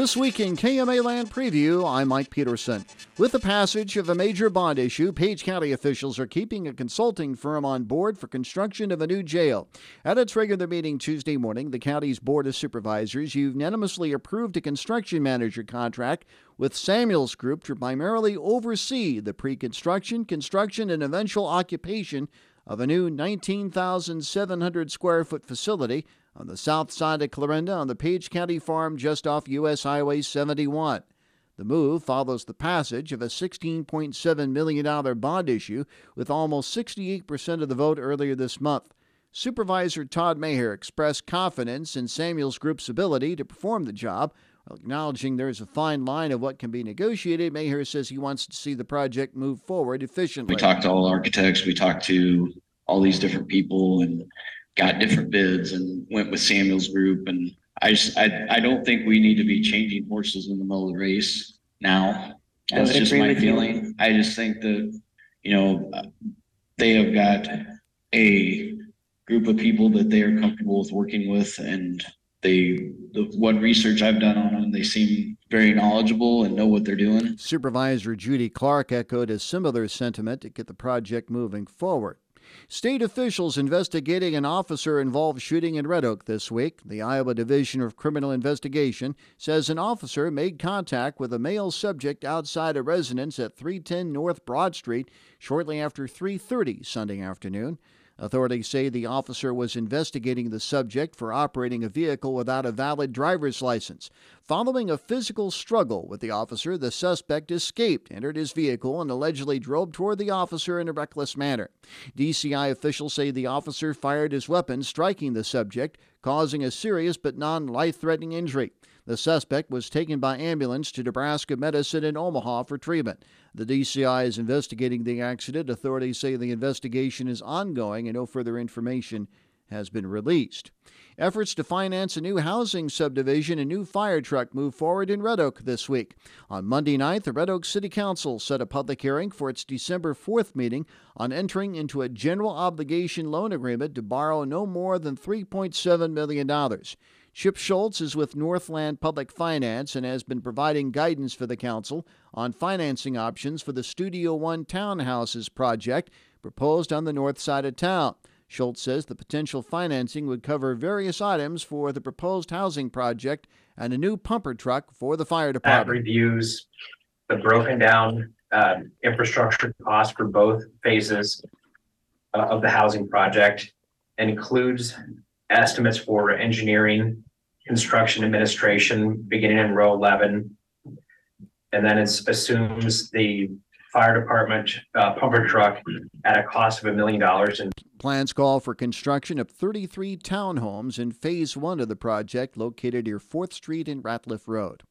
This week in KMAland Preview, I'm Mike Peterson. With the passage of a major bond issue, Page County officials are keeping a consulting firm on board for construction of a new jail. At its regular meeting Tuesday morning, the county's Board of Supervisors unanimously approved a construction manager contract with Samuels Group to primarily oversee the pre construction, construction, and eventual occupation of a new 19,700 square foot facility on the south side of Clarinda on the Page County farm just off U.S. Highway 71. The move follows the passage of a $16.7 million bond issue with almost 68% of the vote earlier this month. Supervisor Todd Maher expressed confidence in Samuels Group's ability to perform the job. While acknowledging there is a fine line of what can be negotiated, Maher says he wants to see the project move forward efficiently. We talked to all architects, we talked to all these different people, and got different bids and went with Samuels Group. And I just, I, I don't think we need to be changing horses in the middle of the race now. I That's would just agree my with you. feeling. I just think that, you know, they have got a group of people that they are comfortable with working with and they, the, what research I've done on them, they seem very knowledgeable and know what they're doing. Supervisor Judy Clark echoed a similar sentiment to get the project moving forward. State officials investigating an officer involved shooting in Red Oak this week. The Iowa Division of Criminal Investigation says an officer made contact with a male subject outside a residence at 310 North Broad Street shortly after 3:30 Sunday afternoon. Authorities say the officer was investigating the subject for operating a vehicle without a valid driver's license. Following a physical struggle with the officer, the suspect escaped, entered his vehicle, and allegedly drove toward the officer in a reckless manner. DCI officials say the officer fired his weapon, striking the subject, causing a serious but non life threatening injury. The suspect was taken by ambulance to Nebraska Medicine in Omaha for treatment. The DCI is investigating the accident. Authorities say the investigation is ongoing and no further information has been released. Efforts to finance a new housing subdivision and new fire truck move forward in Red Oak this week. On Monday night, the Red Oak City Council set a public hearing for its December 4th meeting on entering into a general obligation loan agreement to borrow no more than $3.7 million. Chip Schultz is with Northland Public Finance and has been providing guidance for the council on financing options for the Studio One Townhouses project proposed on the north side of town. Schultz says the potential financing would cover various items for the proposed housing project and a new pumper truck for the fire That department. reviews the broken down uh infrastructure cost for both phases uh, of the housing project. and Includes estimates for engineering, construction administration, beginning in row eleven. And then it assumes the fire department uh pumper truck at a cost of a million dollars and Plans call for construction of 33 townhomes in phase one of the project located near 4th Street and Ratliff Road.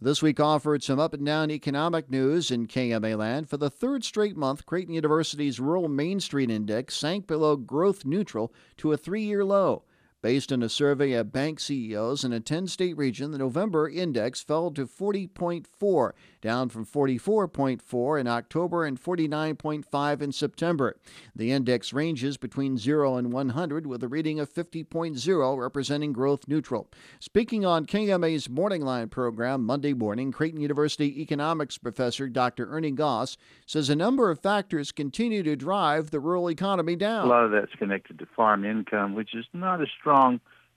This week offered some up and down economic news in KMAland. For the third straight month, Creighton University's Rural Main Street Index sank below growth neutral to a three year low. Based on a survey of bank CEOs in a 10 state region, the November index fell to 40.4, down from 44.4 in October and 49.5 in September. The index ranges between 0 and 100, with a reading of 50.0 representing growth neutral. Speaking on KMA's Morning Line program Monday morning, Creighton University economics professor Dr. Ernie Goss says a number of factors continue to drive the rural economy down. A lot of that's connected to farm income, which is not as strong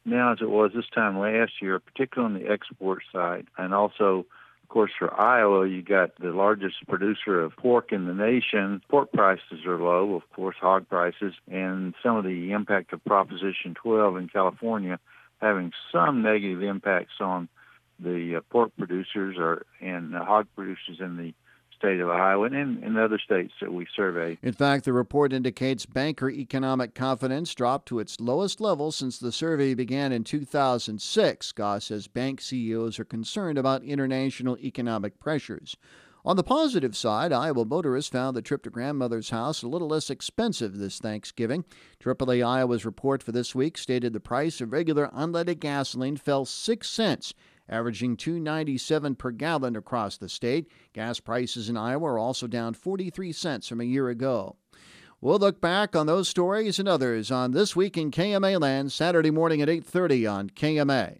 now as it was this time last year, particularly on the export side. And also, of course, for Iowa, you got the largest producer of pork in the nation. Pork prices are low, of course, hog prices, and some of the impact of Proposition 12 in California having some negative impacts on the uh, pork producers or and uh, hog producers in the state of Iowa and in, other states that we survey. In fact, the report indicates banker economic confidence dropped to its lowest level since the survey began in 2006. Goss says bank CEOs are concerned about international economic pressures. On the positive side, Iowa motorists found the trip to grandmother's house a little less expensive this Thanksgiving. AAA Iowa's report for this week stated the price of regular unleaded gasoline fell 6 cents averaging 2.97 per gallon across the state. Gas prices in Iowa are also down 43 cents from a year ago. We'll look back on those stories and others on this week in KMAland Saturday morning at 8:30 on KMA.